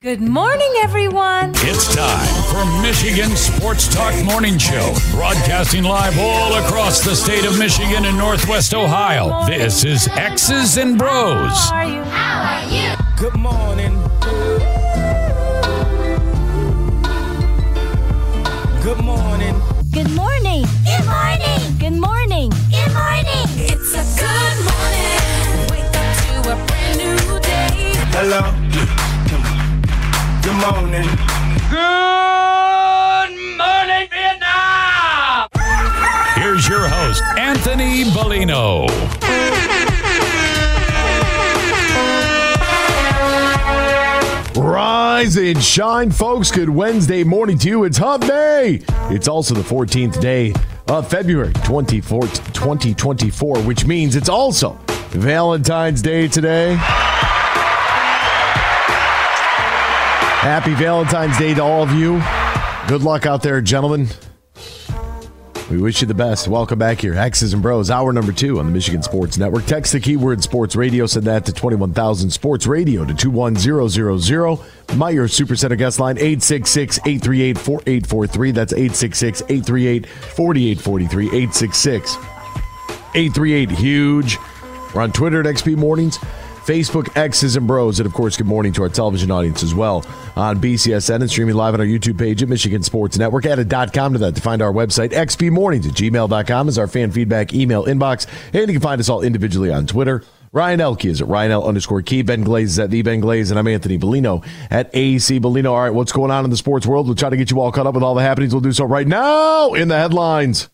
Good morning, everyone. It's time for Michigan Sports Talk Morning Show, broadcasting live all across the state of Michigan and Northwest Ohio. This is X's and Bros. How are you? How are you? Good morning. Good morning. Good morning. Good morning. Good morning. Good morning. It's a good morning. Wake up to a brand new day. Hello. Good morning. Good morning, Vietnam! Here's your host, Anthony Bellino. Rise and shine, folks. Good Wednesday morning to you. It's Hump Day. It's also the 14th day of February 24, 2024, which means it's also Valentine's Day today. Happy Valentine's Day to all of you. Good luck out there, gentlemen. We wish you the best. Welcome back here. X's and Bros, hour number two on the Michigan Sports Network. Text the keyword sports radio. Send that to 21,000 sports radio to 21000. Meijer Supercenter guest line 866 838 4843. That's 866 838 4843. 866 838 huge. We're on Twitter at XP Mornings. Facebook, X's and Bros, and of course, good morning to our television audience as well on BCSN and streaming live on our YouTube page at Michigan Sports Network. Add .com to that to find our website. XPMornings at gmail.com is our fan feedback email inbox. And you can find us all individually on Twitter. Ryan Elke is at Ryan L underscore key. Ben Glaze is at the Ben Glaze, and I'm Anthony Bellino at AC Bellino. All right, what's going on in the sports world? We'll try to get you all caught up with all the happenings. We'll do so right now in the headlines.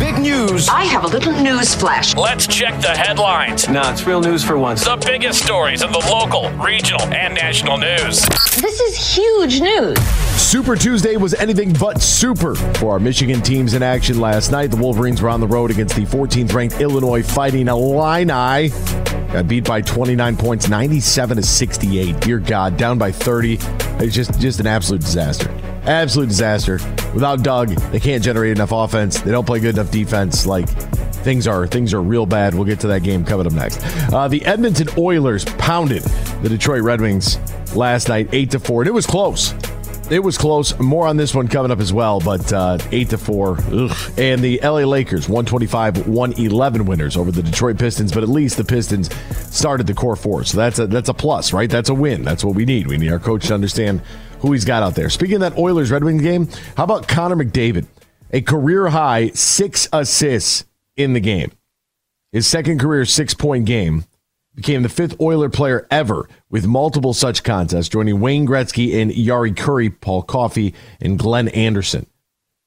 Big news. I have a little news flash. Let's check the headlines. Nah, it's real news for once. The biggest stories of the local, regional, and national news. This is huge news. Super Tuesday was anything but super for our Michigan teams in action last night. The Wolverines were on the road against the 14th ranked Illinois Fighting Illini. Got beat by 29 points, 97 to 68. Dear God, down by 30. It's just just an absolute disaster. Absolute disaster. Without Dug, they can't generate enough offense. They don't play good enough defense. Like things are things are real bad. We'll get to that game coming up next. Uh, the Edmonton Oilers pounded the Detroit Red Wings last night, eight to four. And it was close. It was close. More on this one coming up as well, but uh, 8 to 4. Ugh. And the LA Lakers, 125 111 winners over the Detroit Pistons, but at least the Pistons started the core four. So that's a, that's a plus, right? That's a win. That's what we need. We need our coach to understand who he's got out there. Speaking of that Oilers Red Wings game, how about Connor McDavid? A career high six assists in the game. His second career six point game became the fifth Oiler player ever with multiple such contests, joining Wayne Gretzky and Jari Kurri, Paul Coffey, and Glenn Anderson.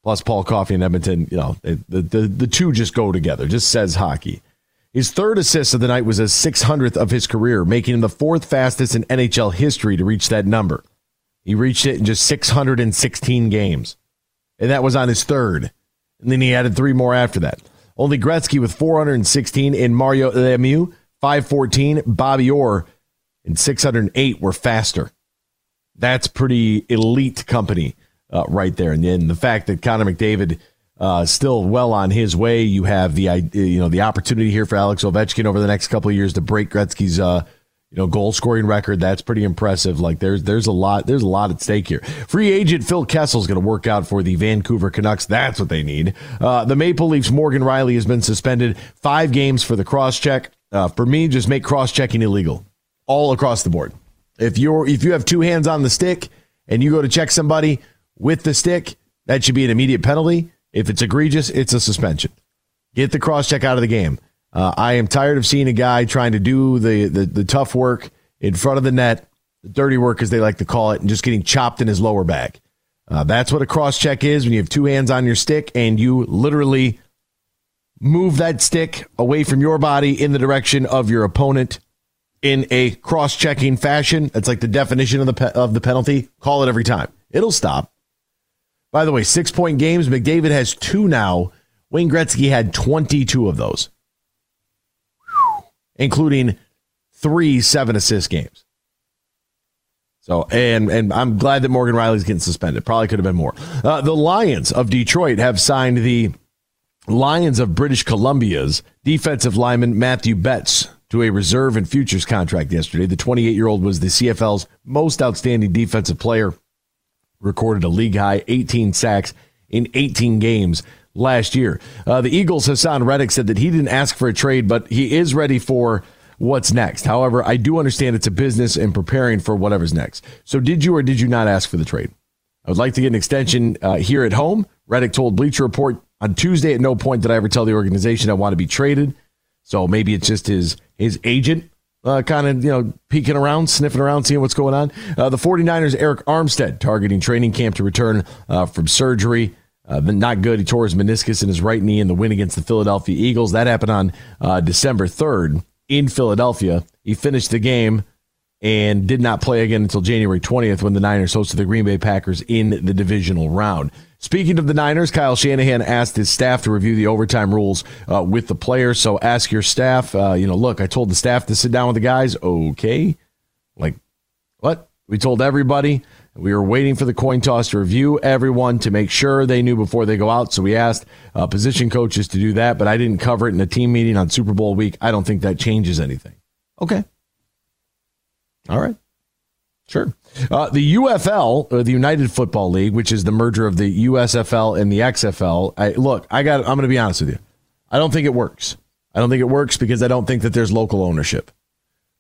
Plus, Paul Coffey and Edmonton, you know, the, the, the two just go together, just says hockey. His third assist of the night was a 600th of his career, making him the fourth fastest in NHL history to reach that number. He reached it in just 616 games, and that was on his third. And then he added three more after that. Only Gretzky with 416 and Mario Lemieux 514, Bobby Orr, and 608 were faster. That's pretty elite company uh, right there. And then the fact that Connor McDavid uh, still well on his way. You have the you know the opportunity here for Alex Ovechkin over the next couple of years to break Gretzky's uh, you know goal scoring record. That's pretty impressive. Like there's there's a lot there's a lot at stake here. Free agent Phil Kessel is going to work out for the Vancouver Canucks. That's what they need. Uh, the Maple Leafs Morgan Rielly has been suspended five games for the cross check. Uh, for me, just make cross checking illegal all across the board. If you're if you have two hands on the stick and you go to check somebody with the stick, that should be an immediate penalty. If it's egregious, it's a suspension. Get the cross check out of the game. Uh, I am tired of seeing a guy trying to do the, the the tough work in front of the net, the dirty work as they like to call it, and just getting chopped in his lower back. Uh, that's what a cross check is when you have two hands on your stick and you literally move that stick away from your body in the direction of your opponent in a cross-checking fashion. That's like the definition of the pe- of the penalty. Call it every time. It'll stop. By the way, six-point games. McDavid has two now. Wayne Gretzky had 22 of those, including three seven-assist games. So, and and I'm glad that Morgan Rielly's getting suspended. Probably could have been more. Uh, the Lions of Detroit have signed the Lions of British Columbia's defensive lineman Matthew Betts to a reserve and futures contract yesterday. The 28 year old was the CFL's most outstanding defensive player, recorded a league high 18 sacks in 18 games last year. Uh, the Eagles' Haason Reddick said that he didn't ask for a trade, but he is ready for what's next. However, I do understand it's a business and preparing for whatever's next. So, did you or did you not ask for the trade? I would like to get an extension uh, here at home. Reddick told Bleacher Report on Tuesday, at no point did I ever tell the organization I want to be traded. So maybe it's just his his agent uh, kind of you know peeking around, sniffing around, seeing what's going on. Uh, the 49ers, Arik Armstead, targeting training camp to return uh, from surgery. Uh, not good. He tore his meniscus in his right knee in the win against the Philadelphia Eagles. That happened on uh, December 3rd in Philadelphia. He finished the game and did not play again until January 20th when the Niners hosted the Green Bay Packers in the divisional round. Speaking of the Niners, Kyle Shanahan asked his staff to review the overtime rules uh, with the players. So ask your staff, uh, you know, look, I told the staff to sit down with the guys. Okay. Like, what? We told everybody. We were waiting for the coin toss to review everyone to make sure they knew before they go out. So we asked uh, position coaches to do that, but I didn't cover it in a team meeting on Super Bowl week. I don't think that changes anything. Okay. All right. Sure. Uh, the UFL, or the United Football League, which is the merger of the USFL and the XFL. I, look, I got. I'm going to be honest with you. I don't think it works. I don't think it works because I don't think that there's local ownership.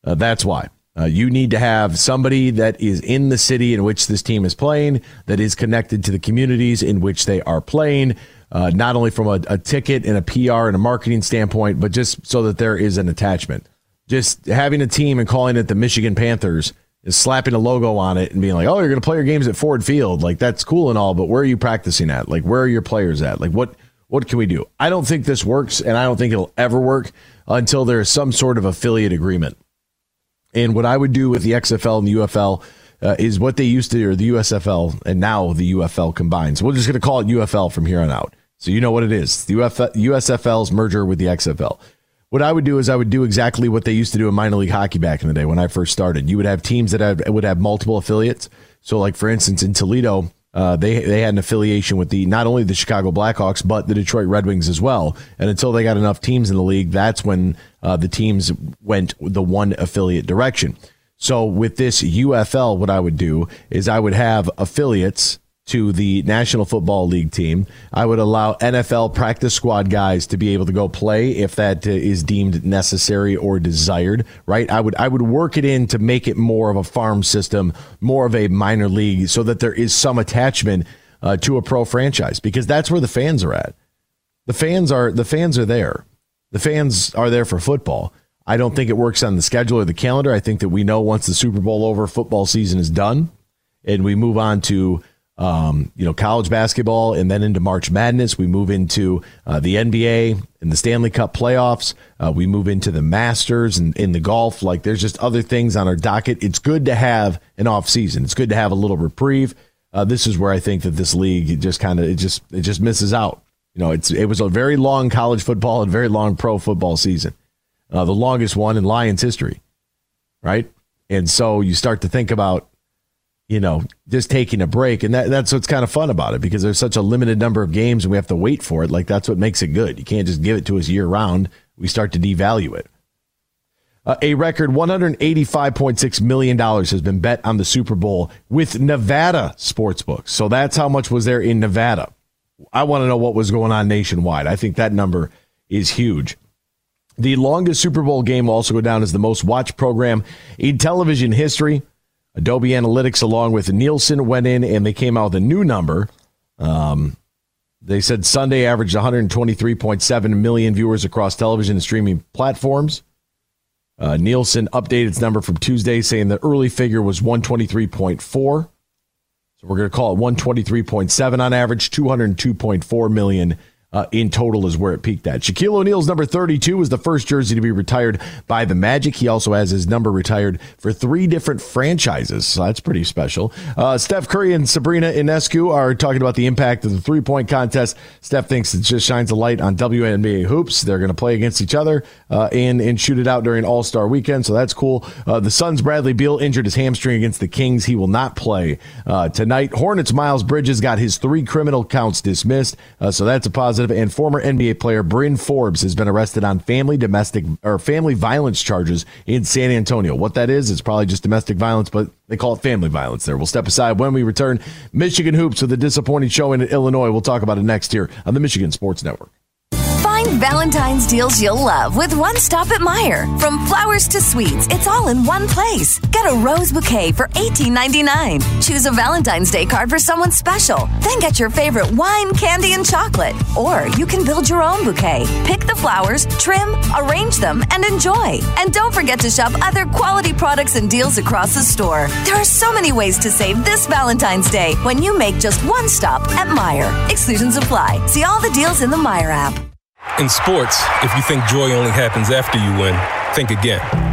Uh, that's why. Uh, you need to have somebody that is in the city in which this team is playing, that is connected to the communities in which they are playing, uh, not only from a, a ticket and a PR and a marketing standpoint, but just so that there is an attachment. Just having a team and calling it the Michigan Panthers is slapping a logo on it and being like, "Oh, you're going to play your games at Ford Field." Like that's cool and all, but where are you practicing at? Like where are your players at? Like what what can we do? I don't think this works and I don't think it'll ever work until there is some sort of affiliate agreement. And what I would do with the XFL and the UFL uh, is what they used to do, or the USFL and now the UFL combined. So we're just going to call it UFL from here on out. So you know what it is. The USFL's merger with the XFL. What I would do is I would do exactly what they used to do in minor league hockey back in the day when I first started. You would have teams that have, would have multiple affiliates. So, like for instance, in Toledo, uh, they they had an affiliation with the not only the Chicago Blackhawks but the Detroit Red Wings as well. And until they got enough teams in the league, that's when uh, the teams went the one affiliate direction. So with this UFL, what I would do is I would have affiliates to the National Football League team. I would allow NFL practice squad guys to be able to go play if that uh, deemed necessary or desired, right? I would I would work it in to make it more of a farm system, more of a minor league so that there is some attachment uh, to a pro franchise because that's where the fans are at. The fans are the fans are there. The fans are there for football. I don't think it works on the schedule or the calendar. I think that we know once the Super Bowl over, football season is done, and we move on to um, you know college basketball, and then into March Madness. We move into uh, the NBA and the Stanley Cup playoffs. Uh, we move into the Masters and in the golf. Like there's just other things on our docket. It's good to have an off season. It's good to have a little reprieve. Uh, this is where I think that this league just kind of it just it just misses out. You know, it's it was a very long college football and very long pro football season, uh, the longest one in Lions history, right? And so you start to think about, you know, just taking a break, and that, that's what's kind of fun about it because there's such a limited number of games and we have to wait for it. Like that's what makes it good. You can't just give it to us year round. We start to devalue it. Uh, a record $185.6 million has been bet on the Super Bowl with Nevada sportsbooks. So that's how much was there in Nevada. I want to know what was going on nationwide. I think that number is huge. The longest Super Bowl game will also go down as the most watched program in television history. Adobe Analytics, along with Nielsen, went in and they came out with a new number. Um, they said Sunday averaged 123.7 million viewers across television and streaming platforms. Uh, Nielsen updated its number from Tuesday, saying the early figure was 123.4. So we're going to call it 123.7 on average, 202.4 million uh, in total is where it peaked at. Shaquille O'Neal's number 32 was the first jersey to be retired by the Magic. He also has his number retired for three different franchises, so that's pretty special. Uh, Steph Curry and Sabrina Ionescu are talking about the impact of the three point contest. Steph thinks it just shines a light on WNBA hoops. They're going to play against each other uh, and and shoot it out during All Star Weekend, so that's cool. Uh, the Suns' Bradley Beal injured his hamstring against the Kings. He will not play uh, tonight. Hornets' Miles Bridges got his three criminal counts dismissed, uh, so that's a positive. Positive, and former NBA player Bryn Forbes has been arrested on family domestic or family violence charges in San Antonio. What that is, it's probably just domestic violence, but they call it family violence there. We'll step aside when we return. Michigan Hoops with a disappointing showing in Illinois. We'll talk about it next here on the Michigan Sports Network. Find Valentine's deals you'll love with one stop at Meijer. From flowers to sweets, it's all in one place. Get a rose bouquet for $18.99. Choose a Valentine's Day card for someone special. Then get your favorite wine, candy, and chocolate. Or you can build your own bouquet. Pick the flowers, trim, arrange them, and enjoy. And don't forget to shop other quality products and deals across the store. There are so many ways to save this Valentine's Day when you make just one stop at Meijer. Exclusions apply. See all the deals in the Meijer app. In sports, if you think joy only happens after you win, think again.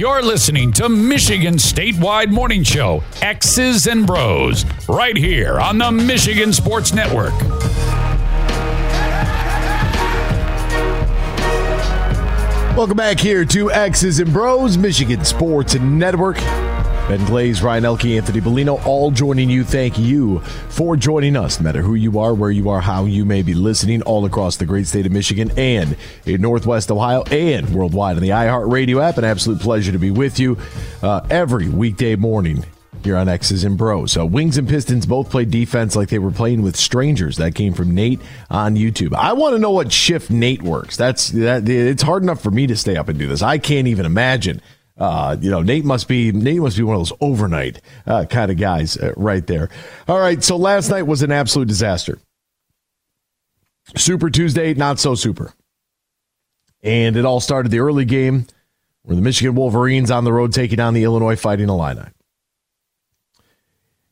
You're listening to Michigan Statewide Morning Show, X's and Bros, right here on the Michigan Sports Network. Welcome back here to X's and Bros, Michigan Sports Network. Ben Glaze, Ryan Elke, Anthony Bellino, all joining you. Thank you for joining us. No matter who you are, where you are, how you may be listening, all across the great state of Michigan and in Northwest Ohio and worldwide on the iHeartRadio app. An absolute pleasure to be with you uh, every weekday morning here on X's and Bros. So Wings and Pistons both played defense like they were playing with strangers. That came from Nate on YouTube. I want to know what shift Nate works. That's that. It's hard enough for me to stay up and do this. I can't even imagine. Uh, you know, Nate must be Nate must be one of those overnight uh, kind of guys uh, right there. All right, so last night was an absolute disaster. Super Tuesday, not so super. And it all started the early game where the Michigan Wolverines on the road taking on the Illinois Fighting Illini.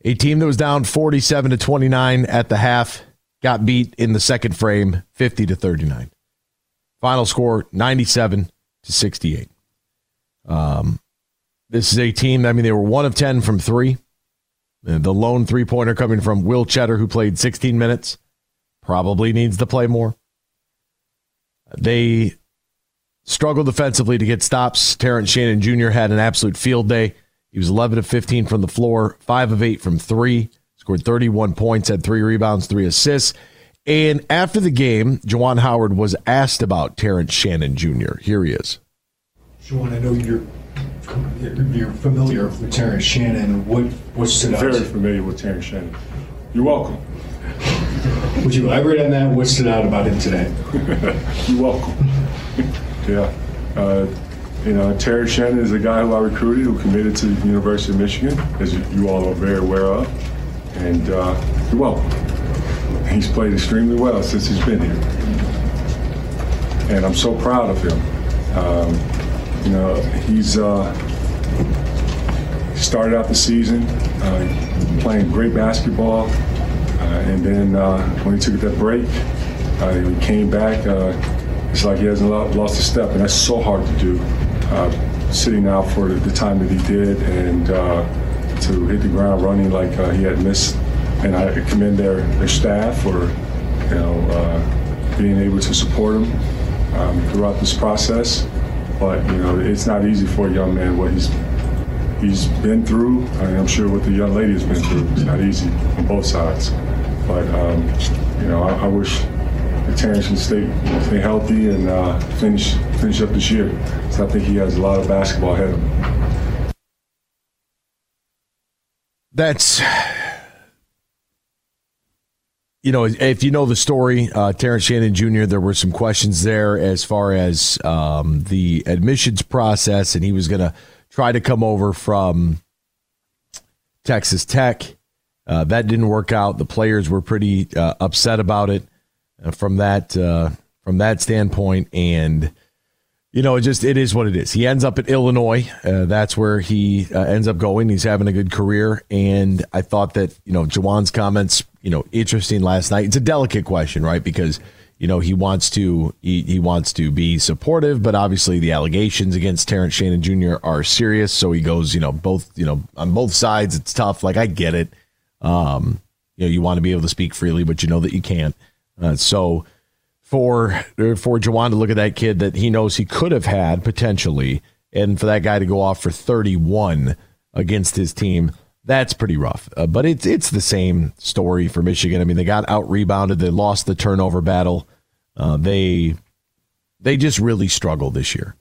A team that was down 47 to 29 at the half got beat in the second frame 50 to 39. Final score 97 to 68. Um, this is a team, I mean, they were one of 10 from three. The lone three pointer coming from Will Tschetter, who played 16 minutes, probably needs to play more. They struggled defensively to get stops. Terrence Shannon Jr. had an absolute field day. He was 11 of 15 from the floor, 5 of 8 from 3, scored 31 points, had 3 rebounds, 3 assists. And after the game, Juwan Howard was asked about Terrence Shannon Jr. Here he is. Sean, I know you're you're familiar with Terrence Shannon. What what stood out? Very familiar with Terrence Shannon. You're welcome. Would you elaborate on that? What stood out about him today? You're welcome. yeah. Uh, you know, Terrence Shannon is a guy who I recruited, who committed to the University of Michigan, as you, you all are very aware of. And uh, you're welcome. He's played extremely well since he's been here. And I'm so proud of him. Um, you know, he's uh, started out the season uh, playing great basketball, uh, and then uh, when he took that break, uh, he came back. It's like he hasn't lo- lost a step, and that's so hard to do. Sitting out for the time that he did, and to hit the ground running like he had missed, and I commend their their staff for you know being able to support him um, throughout this process. But you know, it's not easy for a young man what he's he's been through. and I'm sure what the young lady has been through. It's not easy on both sides. But um, you know, I, I wish the Terrence can stay stay healthy and uh, finish finish up this year. So I think he has a lot of basketball ahead of him. That's you know, if you know the story, uh, Terrence Shannon Jr., there were some questions there as far as um, the admissions process, and he was going to try to come over from Texas Tech. Uh, that didn't work out. The players were pretty uh, upset about it uh, from that uh, from that standpoint, and you know, it just it is what it is. He ends up at Illinois. Uh, that's where he uh, ends up going. He's having a good career, and I thought that you know Juwan's comments, you know, interesting last night. It's a delicate question, right? Because you know he wants to he, he wants to be supportive, but obviously the allegations against Terrence Shannon Jr. are serious. So he goes, you know, both you know on both sides. It's tough. Like I get it. Um, you know, you want to be able to speak freely, but you know that you can't. Uh, so for for Juwan to look at that kid that he knows he could have had potentially, and for that guy to go off for 31 against his team, that's pretty rough. Uh, but it's it's the same story for Michigan. I mean, they got out rebounded, they lost the turnover battle. Uh, they they just really struggled this year,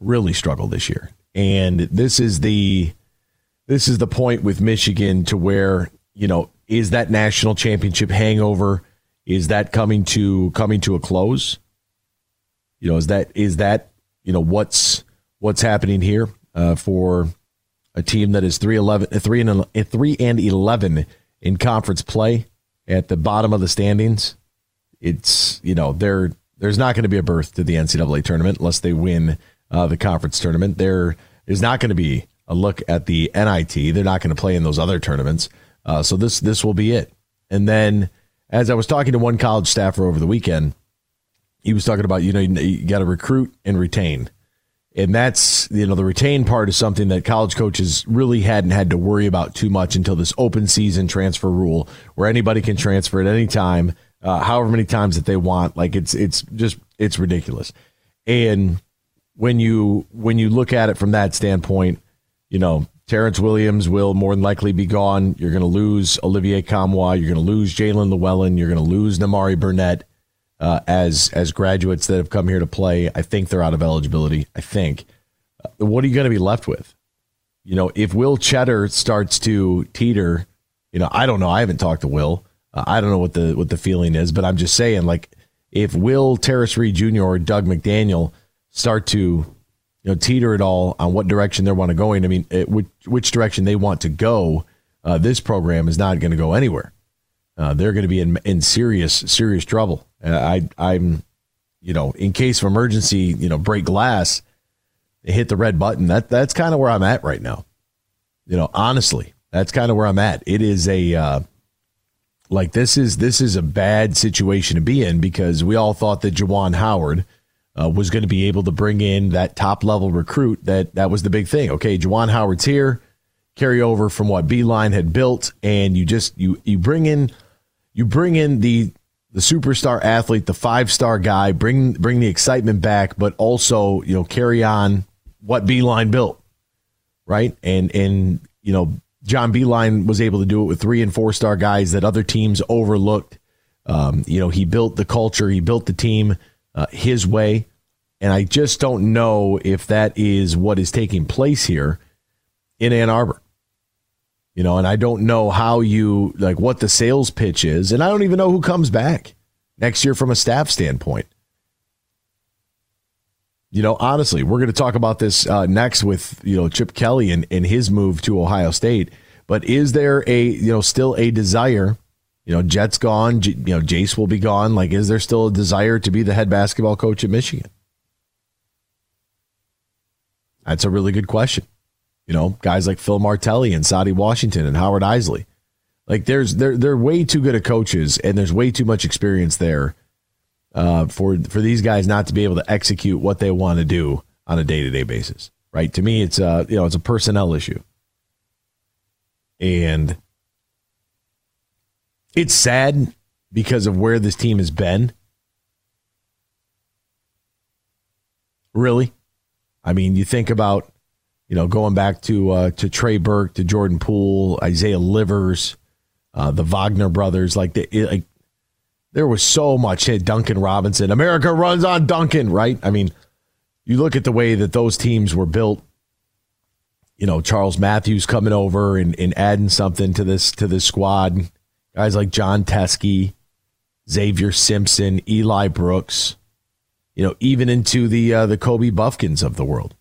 really struggled this year, and this is the this is the point with Michigan to where you know is that national championship hangover is that coming to coming to a close you know is that is that you know what's what's happening here uh, for a team that is 311 3 and 3 and 11 in conference play at the bottom of the standings it's you know there there's not going to be a berth to the NCAA tournament unless they win uh, the conference tournament. There is not going to be a look at the NIT they're not going to play in those other tournaments. Uh, so this this will be it. And then as I was talking to one college staffer over the weekend, he was talking about you know you got to recruit and retain, and that's you know the retain part is something that college coaches really hadn't had to worry about too much until this open season transfer rule, where anybody can transfer at any time, uh, however many times that they want. Like it's it's just it's ridiculous, and when you when you look at it from that standpoint, you know Terrence Williams will more than likely be gone. You're going to lose Olivier Nkamhoua. You're going to lose Jaelin Llewellyn. You're going to lose Nimari Burnett uh, as as graduates that have come here to play. I think they're out of eligibility. I think. Uh, what are you going to be left with? You know, if Will Tschetter starts to teeter, you know, I don't know. I haven't talked to Will. Uh, I don't know what the what the feeling is, but I'm just saying, like, if Will Tarris Reed Jr. or Dug McDaniel start to you know, teeter at all on what direction they want to go in. I mean, it, which, which direction they want to go. Uh, this program is not going to go anywhere. Uh, they're going to be in in serious serious trouble. Uh, I I'm, you know, in case of emergency, you know, break glass, hit the red button. That that's kind of where I'm at right now. You know, honestly, that's kind of where I'm at. It is a uh, like this is this is a bad situation to be in because we all thought that Juwan Howard uh, was going to be able to bring in that top level recruit. That that was the big thing. Okay, Juwan Howard's here, carry over from what Beilein had built, and you just you you bring in you bring in the the superstar athlete, the five star guy, bring bring the excitement back, but also you know carry on what Beilein built, right? And and you know John Beilein was able to do it with three and four star guys that other teams overlooked. Um, you know, he built the culture, he built the team uh, his way. And I just don't know if that is what is taking place here in Ann Arbor. You know, and I don't know how you like what the sales pitch is. And I don't even know who comes back next year from a staff standpoint. You know, honestly, we're going to talk about this uh, next with, you know, Chip Kelly and, his move to Ohio State. But is there a, you know, still a desire you know, Jett's gone. You know, Jace will be gone. Like, is there still a desire to be the head basketball coach at Michigan? That's a really good question. You know, guys like Phil Martelli and Saddi Washington and Howard Eisley. Like, there's they're they're way too good at coaches, and there's way too much experience there uh, for for these guys not to be able to execute what they want to do on a day to day basis. Right? To me, it's a you know it's a personnel issue, and it's sad because of where this team has been. Really? I mean, you think about You know, going back to uh, to Trey Burke, to Jordan Poole, Isaiah Livers, uh, the Wagner brothers, like the, it, like there was so much hit. Duncan Robinson, America runs on Duncan, right? I mean, you look at the way that those teams were built. You know, Charles Matthews coming over and, and adding something to this to this squad. Guys like Jon Teske, Xavier Simpson, Eli Brooks. You know, even into the uh, the Kobe Bufkins of the world.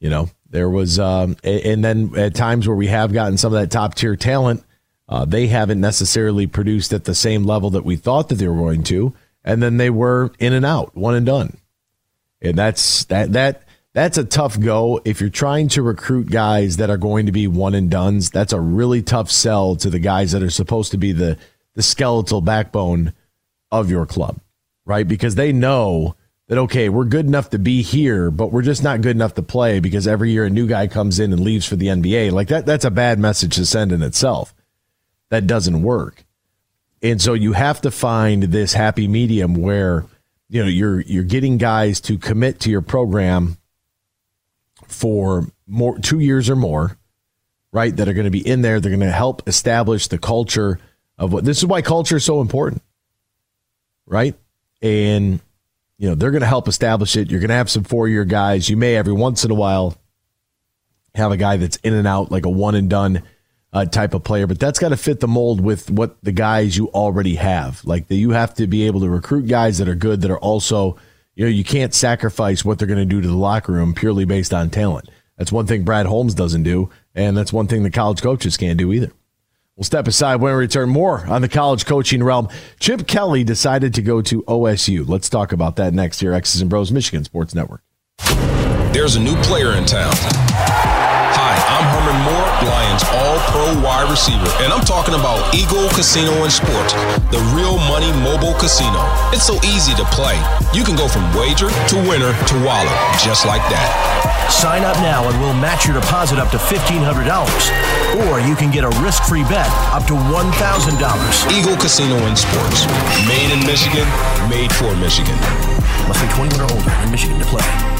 You know, there was, um, and then at times where we have gotten some of that top tier talent, uh, they haven't necessarily produced at the same level that we thought that they were going to, and then they were in and out, one and done. And that's that that that's a tough go if you're trying to recruit guys that are going to be one and duns. That's a really tough sell to the guys that are supposed to be the the skeletal backbone of your club, right? Because they know that okay, we're good enough to be here, but we're just not good enough to play because every year a new guy comes in and leaves for the NBA. Like that that's a bad message to send in itself. That doesn't work. And so you have to find this happy medium where you know you're you're getting guys to commit to your program for more 2 years or more, right? That are going to be in there, they're going to help establish the culture of what this is why culture is so important. Right? And you know, they're going to help establish it. You're going to have some four year guys. You may every once in a while have a guy that's in and out, like a one and done uh, type of player, but that's got to fit the mold with what the guys you already have. Like that, you have to be able to recruit guys that are good, that are also, you know, you can't sacrifice what they're going to do to the locker room purely based on talent. That's one thing Brad Holmes doesn't do, and that's one thing the college coaches can't do either. We'll step aside when we return more on the college coaching realm. Chip Kelly decided to go to OSU. Let's talk about that next here. X's and Bros, Michigan Sports Network. There's a new player in town. I'm Herman Moore, Lions All Pro wide receiver, and I'm talking about Eagle Casino and Sports, the real money mobile casino. It's so easy to play. You can go from wager to winner to wallet, just like that. Sign up now and we'll match your deposit up to $1,500. Or you can get a risk free bet up to $1,000. Eagle Casino and Sports. Made in Michigan, made for Michigan. Must be 21 or older in Michigan to play.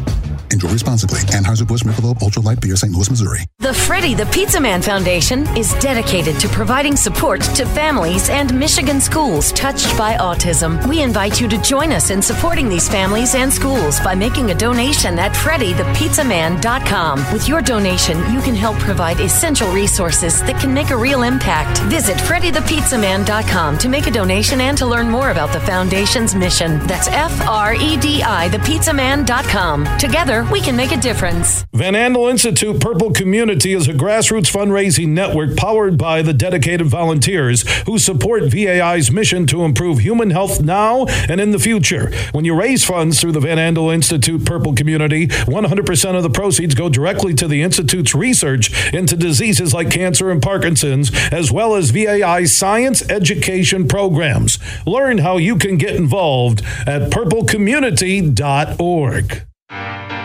Enjoy responsibly. Anheuser-Busch Michelob Ultra Light Beer, St. Louis, Missouri. The Freddie the Pizza Man Foundation is dedicated to providing support to families and Michigan schools touched by autism. We invite you to join us in supporting these families and schools by making a donation at FreddyThePizzaMan.com. With your donation, you can help provide essential resources that can make a real impact. Visit FreddyThePizzaMan.com to make a donation and to learn more about the foundation's mission. That's F R E D I, thepizzaman.com. Together, we can make a difference. Van Andel Institute Purple Community is a grassroots fundraising network powered by the dedicated volunteers who support VAI's mission to improve human health now and in the future. When you raise funds through the Van Andel Institute Purple Community, 100% of the proceeds go directly to the Institute's research into diseases like cancer and Parkinson's, as well as VAI's science education programs. Learn how you can get involved at purplecommunity.org.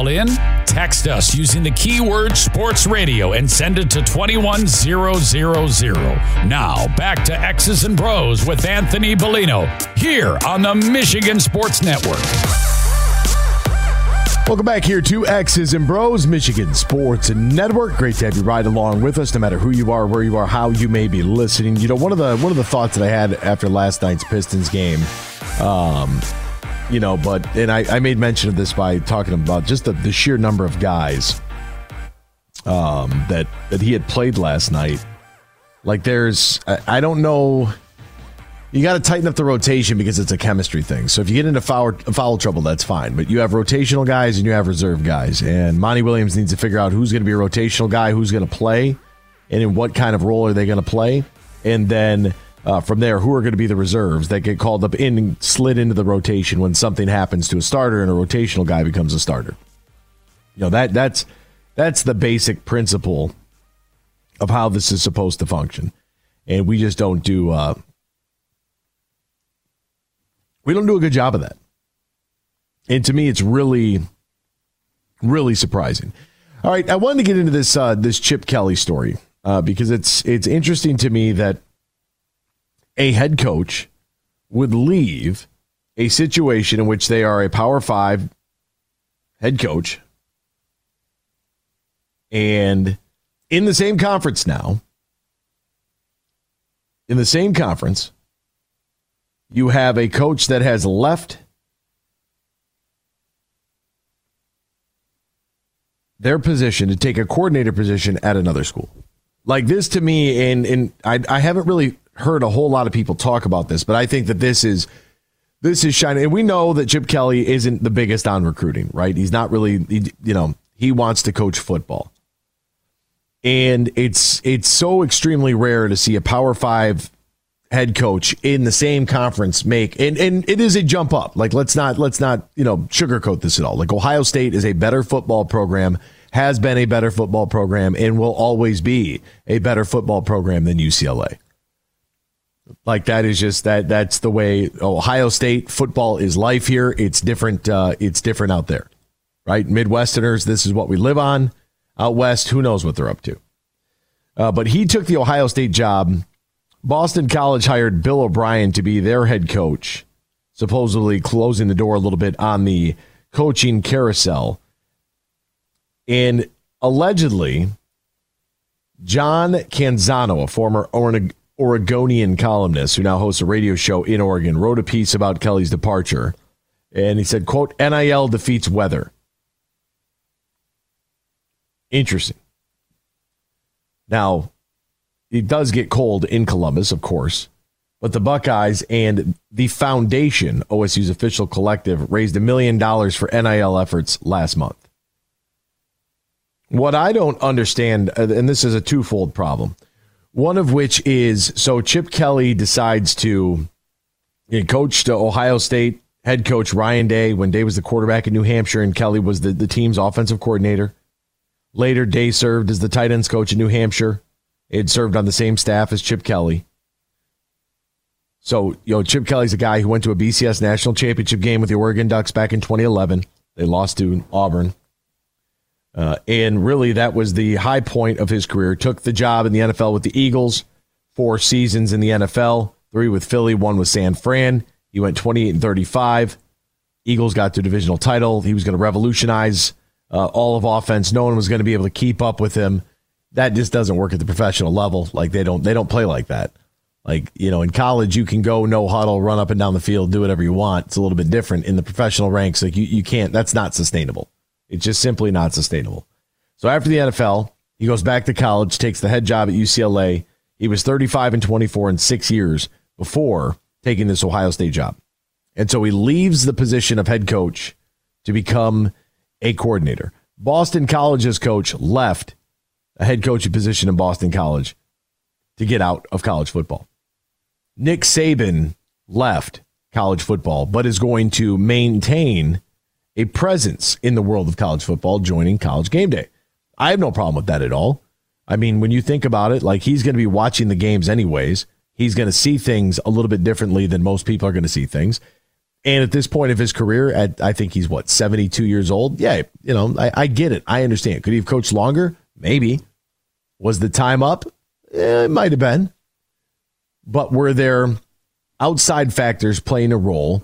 call in? Text us using the keyword sports radio and send it to 21000. Now, back to X's and Bros with Anthony Bellino here on the Michigan Sports Network. Welcome back here to X's and Bros, Michigan Sports Network. Great to have you ride along with us, no matter who you are, where you are, how you may be listening. You know, one of the one of the thoughts that I had after last night's Pistons game, um, you know, but and I, I made mention of this by talking about just the, the sheer number of guys um, that that he had played last night. Like, there's I, I don't know. You got to tighten up the rotation because it's a chemistry thing. So if you get into foul, foul trouble, that's fine. But you have rotational guys and you have reserve guys. And Monty Williams needs to figure out who's going to be a rotational guy, who's going to play, and in what kind of role are they going to play. And then uh, from there who are going to be the reserves that get called up in and slid into the rotation when something happens to a starter and a rotational guy becomes a starter. You know that that's that's the basic principle of how this is supposed to function, and we just don't do uh, we don't do a good job of that. And to me, it's really really surprising. All right, I wanted to get into this uh, this Chip Kelly story uh, because it's it's interesting to me that a head coach would leave a situation in which they are a Power Five head coach and in the same conference now, in the same conference, you have a coach that has left their position to take a coordinator position at another school. Like this to me, and and I, I haven't really heard a whole lot of people talk about this, but I think that this is this is shining. And we know that Chip Kelly isn't the biggest on recruiting, right? He's not really, he, you know, he wants to coach football, and it's it's so extremely rare to see a Power Five head coach in the same conference make and, and it is a jump up like let's not let's not you know sugarcoat this at all like ohio state is a better football program has been a better football program and will always be a better football program than ucla like that is just that that's the way ohio state football is life here. It's different uh, it's different out there right? Midwesterners this is what we live on. Out west who knows what they're up to. Uh, but he took the ohio state job. Boston College hired Bill O'Brien to be their head coach, supposedly closing the door a little bit on the coaching carousel. And allegedly, John Canzano, a former Oregonian columnist who now hosts a radio show in Oregon, wrote a piece about Kelly's departure. And he said, quote, NIL defeats weather. Interesting. Now, it does get cold in Columbus, of course. But the Buckeyes and the foundation, OSU's official collective, raised a million dollars for NIL efforts last month. What I don't understand, uh, and this is a twofold problem, one of which is so Chip Kelly decides to you know, coach to Ohio State head coach Ryan Day when Day was the quarterback in New Hampshire and Kelly was the, the team's offensive coordinator. Later, Day served as the tight ends coach in New Hampshire. It served on the same staff as Chip Kelly. So, you know, Chip Kelly's a guy who went to a BCS national championship game with the Oregon Ducks back in 2011. They lost to Auburn. Uh, and really, that was the high point of his career. Took the job in the NFL with the Eagles, four seasons in the NFL, three with Philly, one with San Fran. He went 28 and 35. Eagles got to divisional title. He was going to revolutionize uh, all of offense. No one was going to be able to keep up with him that just doesn't work at the professional level. Like they don't they don't play like that. Like, you know, in college you can go no huddle, run up and down the field, do whatever you want. It's a little bit different in the professional ranks. Like you, you can't that's not sustainable. It's just simply not sustainable. So after the NFL, he goes back to college, takes the head job at UCLA. He was 35 and 24 in 6 years before taking this Ohio State job. And so he leaves the position of head coach to become a coordinator. Boston College's coach left a head coaching position in Boston College to get out of college football. Nick Saban left college football, but is going to maintain a presence in the world of college football, joining college game day. I have no problem with that at all. I mean, when you think about it, like he's going to be watching the games anyways. He's going to see things a little bit differently than most people are going to see things. And at this point of his career, at I think he's what, 72 years old? Yeah, you know, I, I get it. I understand. Could he have coached longer? Maybe. Was the time up? Eh, it might have been. But were there outside factors playing a role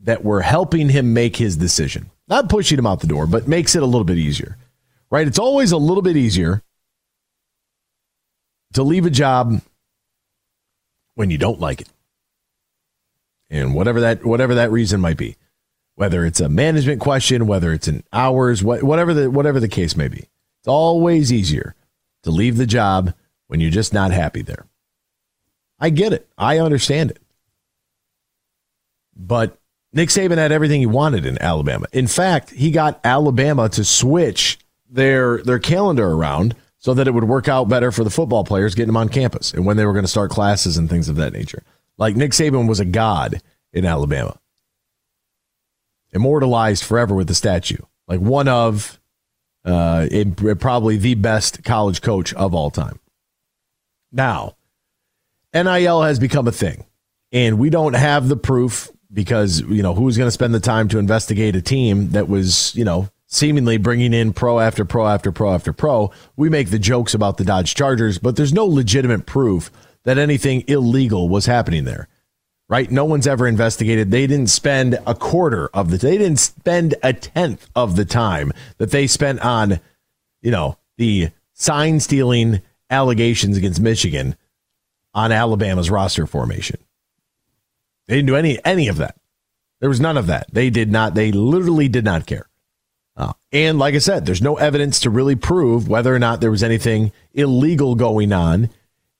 that were helping him make his decision? Not pushing him out the door, but makes it a little bit easier. Right? It's always a little bit easier to leave a job when you don't like it. And whatever that whatever that reason might be. Whether it's a management question, whether it's an hours, whatever the whatever the case may be. It's always easier to leave the job when you're just not happy there. I get it. I understand it. But Nick Saban had everything he wanted in Alabama. In fact, he got Alabama to switch their their calendar around so that it would work out better for the football players getting them on campus and when they were going to start classes and things of that nature. Like Nick Saban was a god in Alabama, immortalized forever with the statue, like one of uh, it, probably the best college coach of all time. Now, NIL has become a thing, and we don't have the proof because you know who's going to spend the time to investigate a team that was you know seemingly bringing in pro after pro after pro after pro. We make the jokes about the Dodge Chargers, but there's no legitimate proof that anything illegal was happening there. Right? No one's ever investigated. They didn't spend a quarter of the they didn't spend a tenth of the time that they spent on, you know, the sign stealing allegations against Michigan on Alabama's roster formation. They didn't do any any of that. There was none of that. They did not. They literally did not care. Uh, and like I said, there's no evidence to really prove whether or not there was anything illegal going on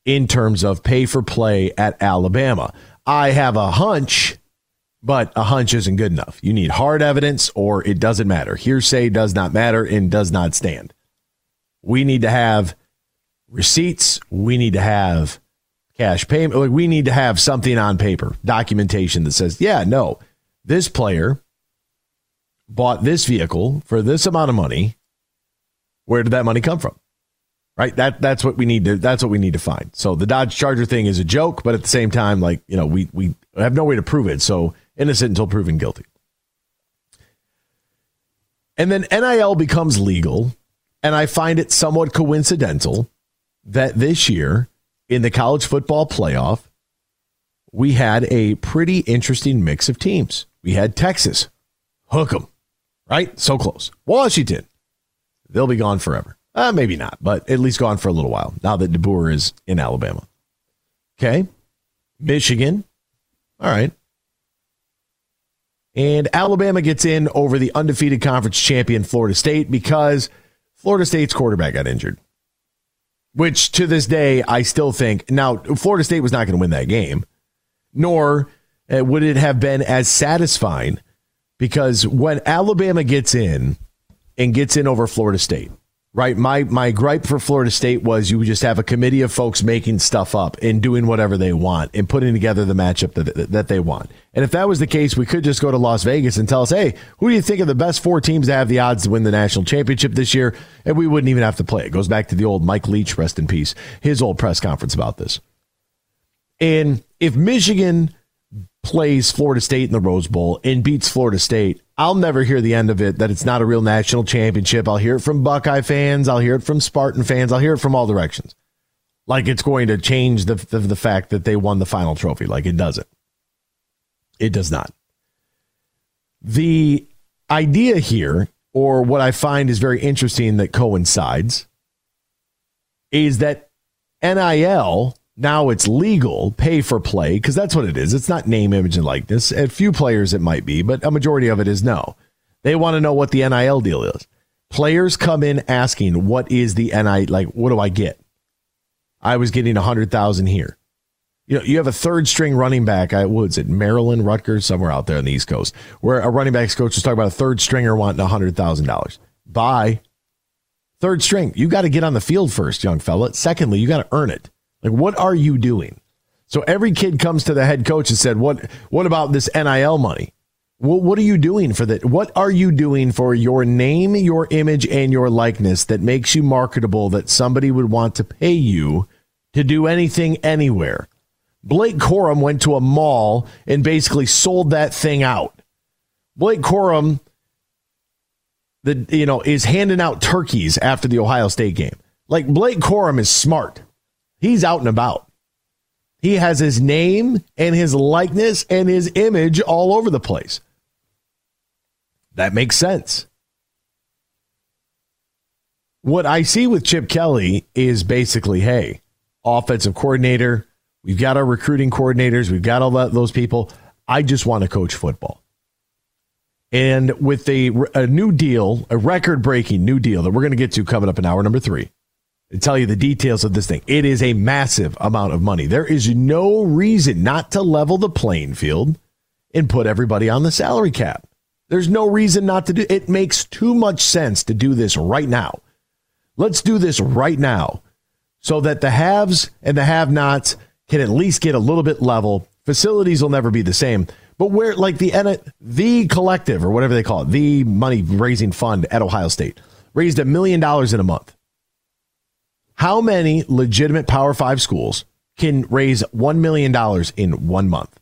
in terms of pay for play at Alabama. I have a hunch, but a hunch isn't good enough. You need hard evidence or it doesn't matter. Hearsay does not matter and does not stand. We need to have receipts. We need to have cash payment. Like we need to have something on paper, documentation that says, yeah, no, this player bought this vehicle for this amount of money. Where did that money come from? right? That that's what we need to that's what we need to find. So the Dodge Charger thing is a joke, but at the same time, like you know, we we have no way to prove it. So innocent until proven guilty. And then NIL becomes legal, and I find it somewhat coincidental that this year in the college football playoff, we had a pretty interesting mix of teams. We had Texas, hook 'em, right? So close. Washington, they'll be gone forever. Uh, maybe not, but at least gone for a little while now that DeBoer is in Alabama. Okay. Michigan. All right. And Alabama gets in over the undefeated conference champion Florida State because Florida State's quarterback got injured. Which to this day, I still think. Now, Florida State was not going to win that game, nor uh, would it have been as satisfying because when Alabama gets in and gets in over Florida State, right? My my gripe for Florida State was you just have a committee of folks making stuff up and doing whatever they want and putting together the matchup that that they want. And if that was the case, we could just go to Las Vegas and tell us, "Hey, who do you think are the best four teams that have the odds to win the national championship this year?" And we wouldn't even have to play. It goes back to the old Mike Leach, rest in peace, his old press conference about this. And if Michigan plays Florida State in the Rose Bowl and beats Florida State, I'll never hear the end of it that it's not a real national championship. I'll hear it from Buckeye fans. I'll hear it from Spartan fans. I'll hear it from all directions. Like it's going to change the, the, the fact that they won the final trophy. Like it doesn't. It does not. The idea here, or what I find is very interesting that coincides, is that NIL now it's legal pay for play because that's what it is. It's not name, image, and likeness. A few players it might be, but a majority of it is no. They want to know what the NIL deal is. Players come in asking, "What is the NIL? Like, what do I get?" I was getting a hundred thousand here. You know, you have a third string running back. I was it Maryland, Rutgers, somewhere out there on the East Coast, where a running backs coach was talking about a third stringer wanting a hundred thousand dollars. Buy third string. You got to get on the field first, young fella. Secondly, you got to earn it. Like, what are you doing? So every kid comes to the head coach and said, "What? What about this NIL money? What, what are you doing for that? What are you doing for your name, your image, and your likeness that makes you marketable? That somebody would want to pay you to do anything anywhere?" Blake Corum went to a mall and basically sold that thing out. Blake Corum, the you know, is handing out turkeys after the Ohio State game. Like Blake Corum is smart. He's out and about. He has his name and his likeness and his image all over the place. That makes sense. What I see with Chip Kelly is basically hey, offensive coordinator, we've got our recruiting coordinators, we've got all that, those people. I just want to coach football. And with a, a new deal, a record breaking new deal that we're going to get to coming up in hour number three, tell you the details of this thing. It is a massive amount of money. There is no reason not to level the playing field and put everybody on the salary cap. There's no reason not to do it. Makes too much sense to do this right now. Let's do this right now so that the haves and the have nots can at least get a little bit level. Facilities will never be the same. But where, like the the collective or whatever they call it, the money raising fund at Ohio State raised a million dollars in a month. How many legitimate Power Five schools can raise $1 million in one month?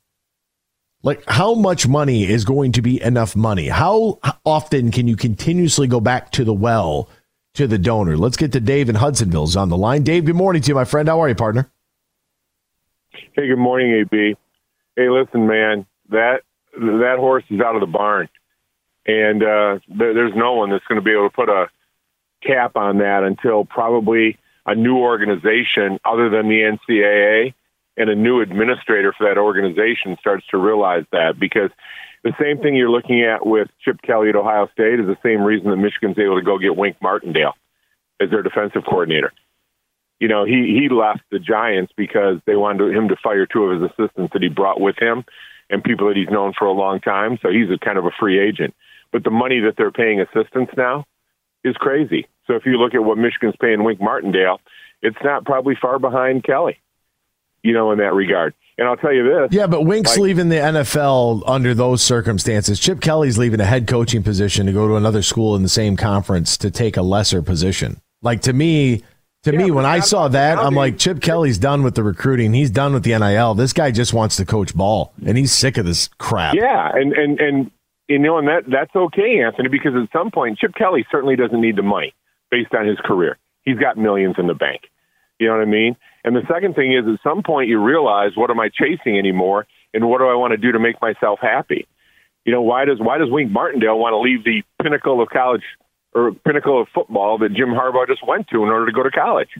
Like, how much money is going to be enough money? How often can you continuously go back to the well to the donor? Let's get to Dave in Hudsonville's on the line. Dave, good morning to you, my friend. How are you, partner? Hey, good morning, AB. Hey, listen, man, that that horse is out of the barn, and uh, there, there's no one that's going to be able to put a cap on that until probably a new organization other than the NCAA and a new administrator for that organization starts to realize that because the same thing you're looking at with Chip Kelly at Ohio State is the same reason that Michigan's able to go get Wink Martindale as their defensive coordinator. You know, he he left the Giants because they wanted him to fire two of his assistants that he brought with him and people that he's known for a long time. So he's a kind of a free agent. But the money that they're paying assistants now is crazy. So if you look at what Michigan's paying Wink Martindale, it's not probably far behind Kelly, you know, in that regard. And I'll tell you this. Yeah, but Wink's like- leaving the NFL under those circumstances. Chip Kelly's leaving a head coaching position to go to another school in the same conference to take a lesser position. Like to me, to me, when I saw that, I'm like, Chip Kelly's done with the recruiting. He's done with the NIL. This guy just wants to coach ball, and he's sick of this crap. Yeah, and and and you know, and that that's okay, Anthony, because at some point, Chip Kelly certainly doesn't need the money based on his career. He's got millions in the bank. You know what I mean? And the second thing is, at some point, you realize, what am I chasing anymore, and what do I want to do to make myself happy? You know, why does why does Wink Martindale want to leave the pinnacle of college or pinnacle of football that Jim Harbaugh just went to in order to go to college?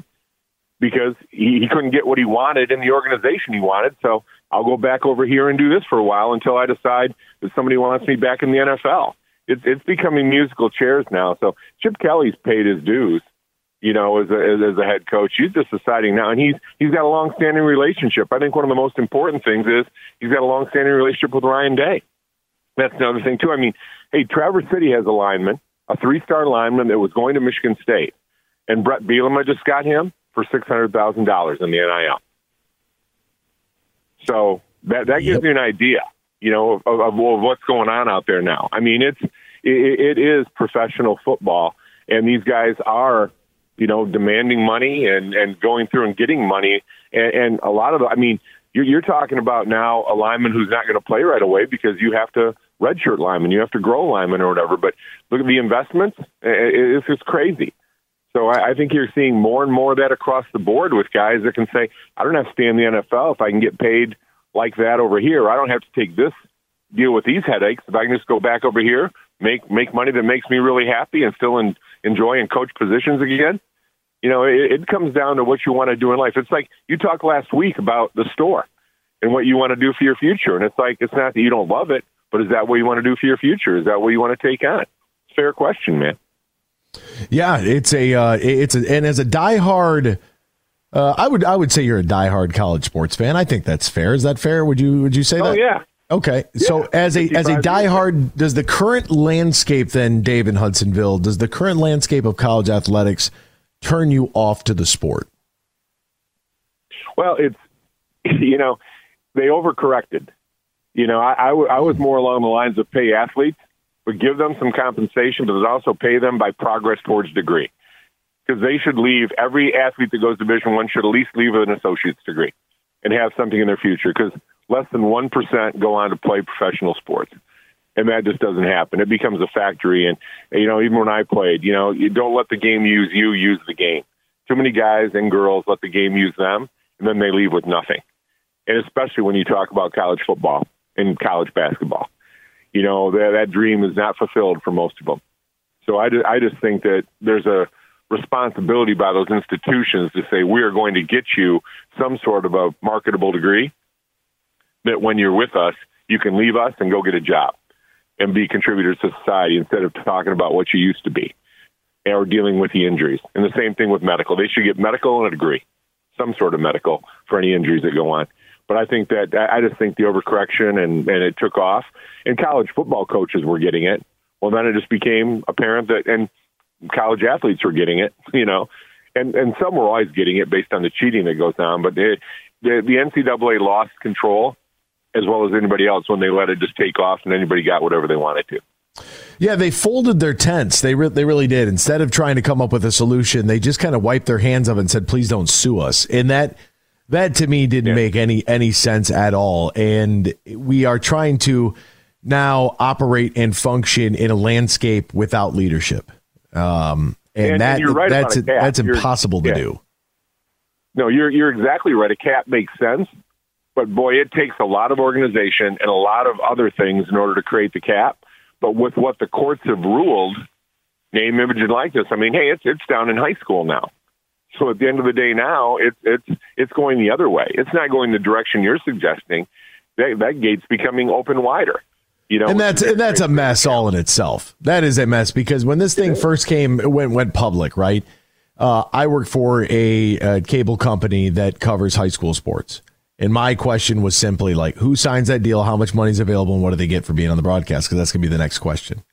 Because he, he couldn't get what he wanted in the organization he wanted. So I'll go back over here and do this for a while until I decide that somebody wants me back in the NFL. It's it's becoming musical chairs now. So Chip Kelly's paid his dues, you know, as a as, a head coach. He's just deciding now, and he's he's got a long-standing relationship. I think one of the most important things is he's got a long-standing relationship with Ryan Day. That's another thing too. I mean, hey, Traverse City has a lineman, a three-star lineman that was going to Michigan State, and Bret Bielema just got him for six hundred thousand dollars in the NIL. So that that gives you an idea, you know, of, of, of what's going on out there now. I mean, it's it, it is professional football, and these guys are, you know, demanding money and and going through and getting money, and, and a lot of the, I mean, you're, you're talking about now a lineman who's not going to play right away because you have to redshirt lineman, you have to grow lineman or whatever. But look at the investments; it, it's just crazy. So I, I think you're seeing more and more of that across the board with guys that can say, I don't have to stay in the NFL if I can get paid like that over here. I don't have to take this deal with these headaches. If I can just go back over here, make make money that makes me really happy and still en- enjoy and coach positions again. You know, it, it comes down to what you want to do in life. It's like you talked last week about the store and what you want to do for your future. And it's like it's not that you don't love it, but is that what you want to do for your future? Is that what you want to take on? Fair question, man. Yeah, it's a uh, it's a and as a diehard, uh, I would I would say you're a diehard college sports fan. I think that's fair. Is that fair? Would you would you say Oh that? yeah. Okay, so as a as a 55 years. diehard, does the current landscape then, Dave in Hudsonville, does the current landscape of college athletics turn you off to the sport? Well, it's you know they overcorrected. You know, I, I, w- I was more along the lines of pay athletes, but give them some compensation, but also pay them by progress towards degree. Because they should leave. Every athlete that goes to Division One should at least leave with an associate's degree and have something in their future. Because less than one percent go on to play professional sports, and that just doesn't happen. It becomes a factory. And you know, even when I played, you know, you don't let the game use you, use the game. Too many guys and girls let the game use them, and then they leave with nothing. And especially when you talk about college football and college basketball, you know that that dream is not fulfilled for most of them. So I, I just think that there's a responsibility by those institutions to say we are going to get you some sort of a marketable degree that when you're with us, you can leave us and go get a job and be contributors to society instead of talking about what you used to be or dealing with the injuries. And the same thing with medical. They should get medical and a degree, some sort of medical for any injuries that go on. But I think that I just think the overcorrection and, and it took off. And college football coaches were getting it. Well, then it just became apparent that, and college athletes were getting it, you know, and and some were always getting it based on the cheating that goes on. But it, the the NCAA lost control as well as anybody else when they let it just take off and anybody got whatever they wanted to. Yeah, they folded their tents. They re- they really did. Instead of trying to come up with a solution, they just kind of wiped their hands of it and said, "Please don't sue us." And that that to me didn't make any any sense at all. And we are trying to now operate and function in a landscape without leadership. Um, and, And- that and right that's about a cap. that's You're- impossible to yeah. do. No, you're you're exactly right. A cap makes sense, but boy, it takes a lot of organization and a lot of other things in order to create the cap. But with what the courts have ruled, name, image, and likeness. I mean, hey, it's it's down in high school now. So at the end of the day, now it's it's it's going the other way. It's not going the direction you're suggesting. That that gate's becoming open wider. You know, and that's and that's a mess all in itself. That is a mess because when this thing first came went went public, right? Uh, I work for a, a cable company that covers high school sports, and my question was simply like, who signs that deal? How much money is available, and what do they get for being on the broadcast? Because that's going to be the next question,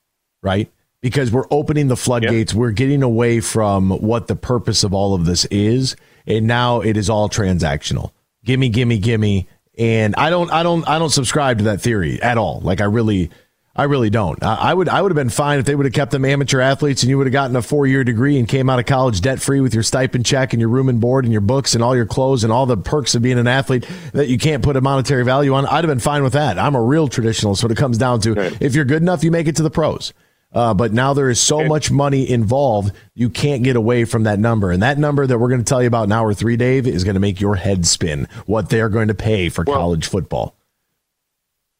right? Because we're opening the floodgates, we're getting away from what the purpose of all of this is, and now it is all transactional. Gimme, gimme, gimme, and I don't, I don't, I don't subscribe to that theory at all. Like I really, I really don't. I, I would, I would have been fine if they would have kept them amateur athletes, and you would have gotten a four year degree and came out of college debt free with your stipend check and your room and board and your books and all your clothes and all the perks of being an athlete that you can't put a monetary value on. I'd have been fine with that. I'm a real traditionalist. What it comes down to, if you're good enough, you make it to the pros. Uh, but now there is so much money involved, you can't get away from that number. And that number that we're going to tell you about in hour three, Dave, is going to make your head spin what they're going to pay for college football.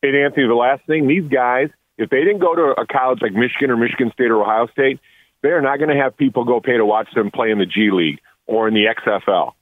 And Anthony, the last thing, these guys, if they didn't go to a college like Michigan or Michigan State or Ohio State, they are not going to have people go pay to watch them play in the G League or in the XFL.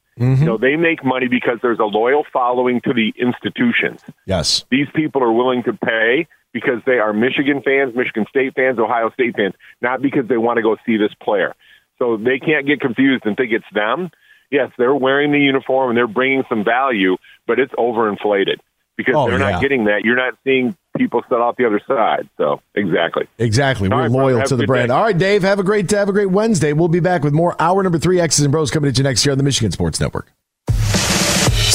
You know, they make money because there's a loyal following to the institutions. Yes. These people are willing to pay because they are Michigan fans, Michigan State fans, Ohio State fans, not because they want to go see this player. So they can't get confused and think it's them. Yes, they're wearing the uniform and they're bringing some value, but it's overinflated because Oh, they're yeah. not getting that. You're not seeing people set off the other side. So exactly. Exactly. All We're right, loyal to the brand. day. All right, Dave, have a great have a great Wednesday. We'll be back with more hour number three X's and Bros coming at you next year on the Michigan Sports Network.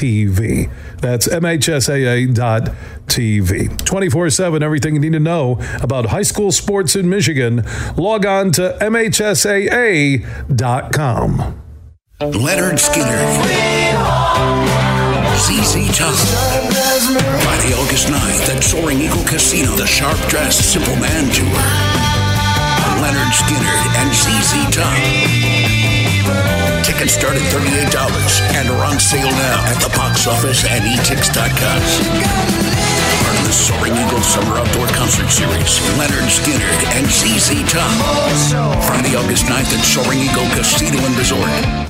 MHSAA.TV. That's MHSAA.TV. 24 7, everything you need to know about high school sports in Michigan. Log on to MHSAA.com. Lynyrd Skynyrd. ZZ Top. Friday, August 9th at Soaring Eagle Casino, the Sharp Dressed Simple Man Tour. Lynyrd Skynyrd and ZZ Top. Tickets start at $38 and are on sale now at the box office and etix.com. Part of the Soaring Eagle Summer Outdoor Concert Series, Lynyrd Skynyrd and ZZ Top. Friday, August 9th at Soaring Eagle Casino and Resort.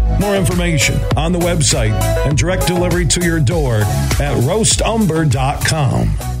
More information on the website and direct delivery to your door at roastumber.com.